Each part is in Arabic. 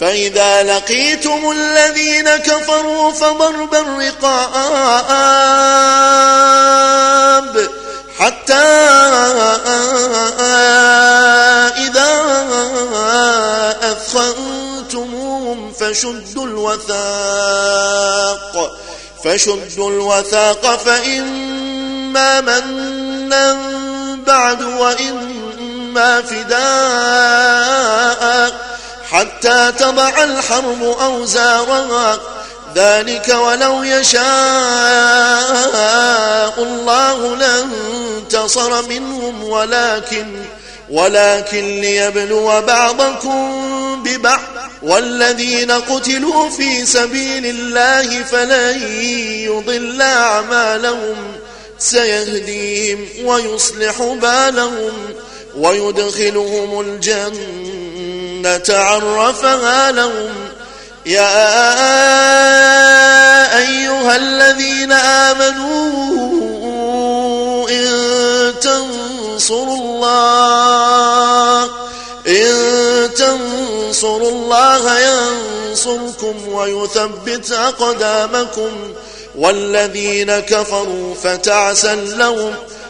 فإذا لقيتم الذين كفروا فضرب الرقاب حتى إذا أثخنتموهم فشدوا الوثاق فشدوا الوثاق فإما منا بعد وإما فداء. حتى تضع الحرب أوزارها. ذلك ولو يشاء الله لانتصر منهم ولكن ولكن ليبلو بعضكم ببعض. والذين قتلوا في سبيل الله فلن يضل أعمالهم. سيهديهم ويصلح بالهم ويدخلهم الجنة. عرفها لهم. يا أيها الذين آمنوا إن تنصروا الله إن تنصروا الله ينصركم ويثبت أقدامكم. والذين كفروا فتعسا لهم.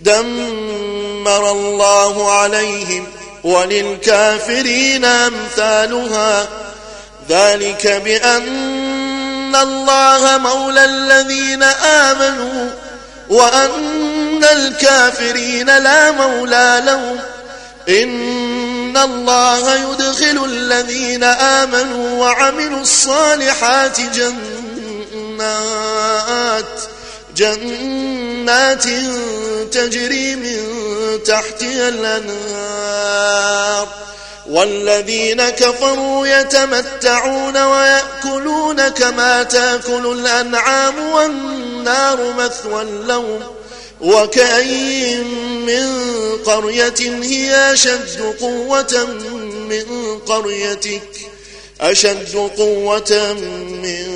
دمر الله عليهم وللكافرين أمثالها. ذلك بأن الله مولى الذين آمنوا وأن الكافرين لا مولى لهم. إن الله يدخل الذين آمنوا وعملوا الصالحات جنات جنات تجري من تحتها الأنهار. والذين كفروا يتمتعون ويأكلون كما تأكل الأنعام والنار مثوى لهم وكأي من قرية هي أشد قوة من قريتك. أشد قوة من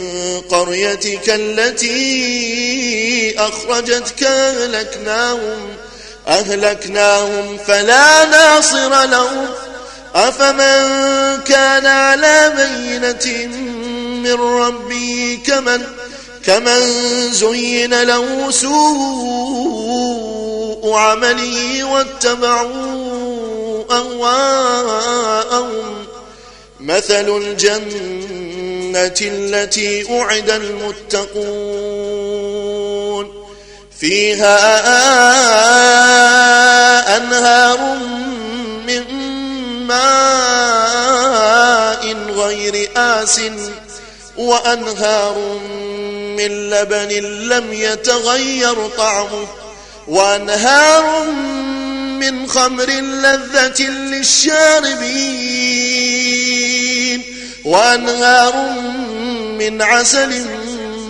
قريتك التي أخرجتك أهلكناهم أهلكناهم فلا ناصر لهم. أفمن كان على بينة من ربي كمن كمن زين له سوء عمله واتبعوا أهواءهم. مثل الجنة التي أعد المتقون. فيها أنهار من ماء غير آس وأنهار من لبن لم يتغير طعمه وأنهار من خمر لذة للشاربين وأنهار من عسل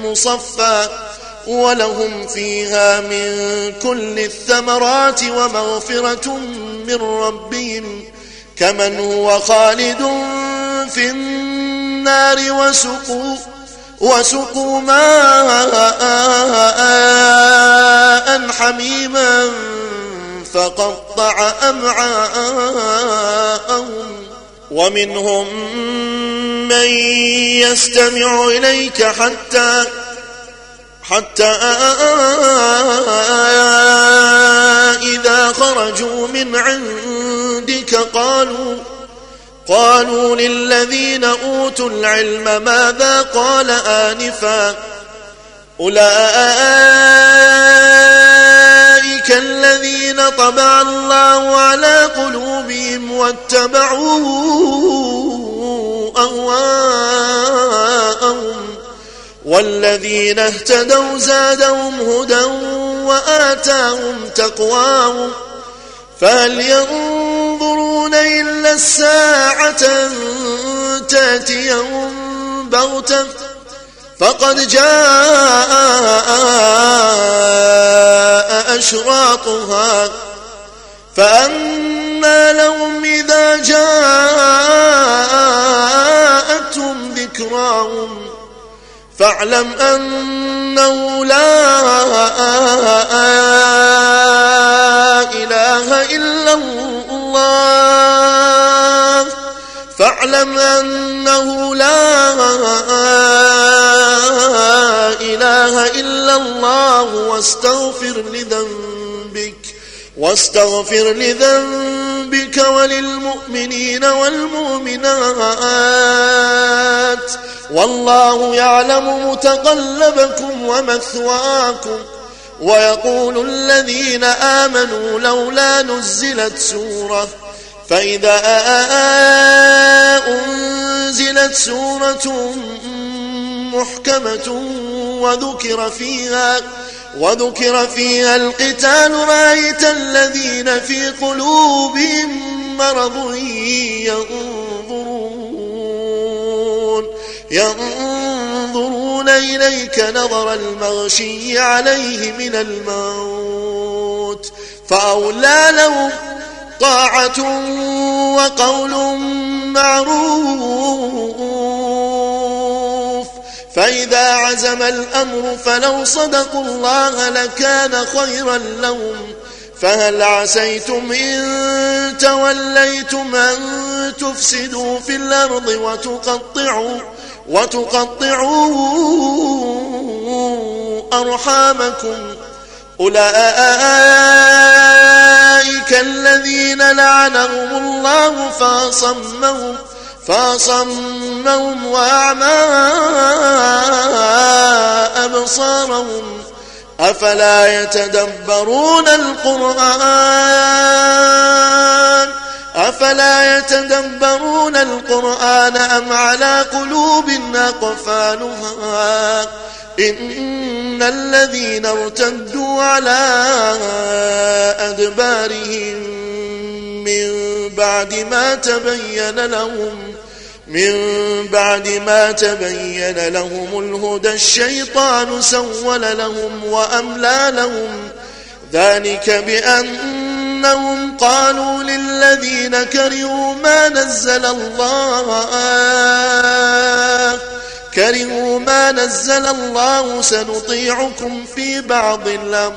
مصفى ولهم فيها من كل الثمرات ومغفرة من ربهم كمن هو خالد في النار وسقوا وسقوا ماء حميما فقطع أمعاءهم ومنهم من يستمع إليك حتى حتى إذا خرجوا من عندك قالوا قالوا للذين أوتوا العلم ماذا قال آنفا أولئك الذين طبع الله على قلوبهم واتبعوا والذين اهتدوا زادهم هدى وآتاهم تقواهم فهل ينظرون إلا الساعة تأتيهم بغتة فقد جاء أشراطها فأما لهم إذا جاءتهم ذكراهم فاعلم أنه لا إله إلا الله. فاعلم أنه لا إله إلا الله واستغفر لذنبك واستغفر لذنبك وللمؤمنين والمؤمنات. والله يعلم متقلبكم ومثواكم. ويقول الذين آمنوا لولا نزلت سورة. فإذا أنزلت سورة محكمة وذكر فيها وذكر فيها القتال رأيت الذين في قلوبهم مرض ينظرون ينظرون إليك نظر المغشي عليه من الموت فأولى لهم طاعة وقول معروف فإذا عزم الأمر فلو صدقوا الله لكان خيرا لهم. فهل عسيتم إن توليتم أن تفسدوا في الأرض وتقطعوا وتقطعوا أرحامكم؟ أولئك الذين لعنهم الله فأصمهم فاصمهم وأعمى أبصارهم أفلا يتدبرون القرآن أفلا يتدبرون القرآن أم على قلوب أقفالها إن الذين ارتدوا على أدبارهم من بعد ما تبين لهم من بعد ما تبين لهم الهدى الشيطان سول لهم وأملى لهم. ذلك بأنهم قالوا للذين كرهوا ما نزل الله كرهوا ما نزل الله سنطيعكم في بعض الأمر.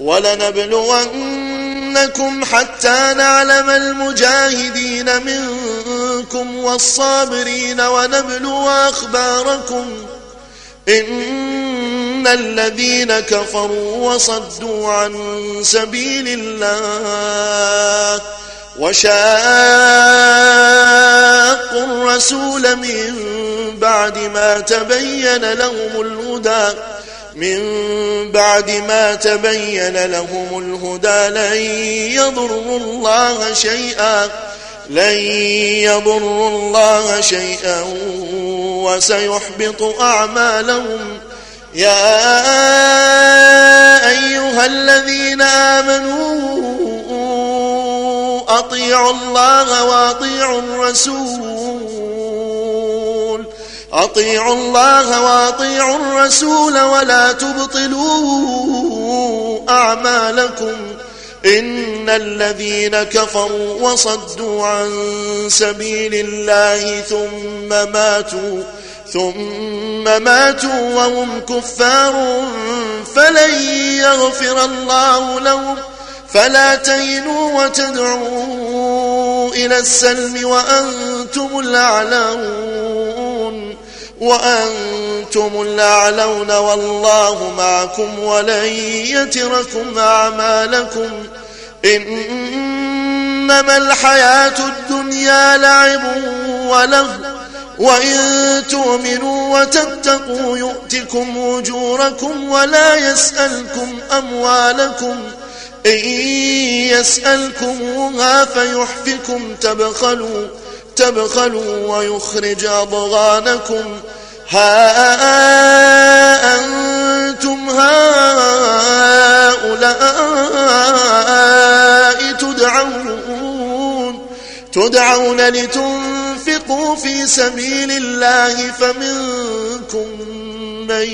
ولنبلونكم حتى نعلم المجاهدين منكم والصابرين ونبلو أخباركم إن الذين كفروا وصدوا عن سبيل الله وشاقوا الرسول من بعد ما تبين لهم الهدى من بعد ما تبين لهم الهدى لن يضروا الله شيئا لن يضروا الله شيئا وسيحبط أعمالهم. يا أيها الذين آمنوا أطيعوا الله وأطيعوا الرسول. أطيعوا الله وأطيعوا الرسول ولا تبطلوا أعمالكم إن الذين كفروا وصدوا عن سبيل الله ثم ماتوا ثم ماتوا وهم كفار فلن يغفر الله لهم فلا تهنوا وتدعوا إلى السلم وأنتم الأعلون وأنتم الأعلون والله معكم ولن يتركم أعمالكم. إنما الحياة الدنيا لعب وله وإن تؤمنوا وتتقوا يؤتكم أجوركم ولا يسألكم أموالكم. إن يسألكموها فيحفكم. تبخلوا تبخلوا ويخرج أضغانكم. ها أنتم هؤلاء تدعون تدعون لتنفقوا في سبيل الله فمنكم من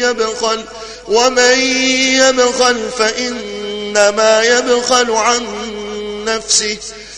يبخل ومن يبخل فإنما يبخل عن نفسه.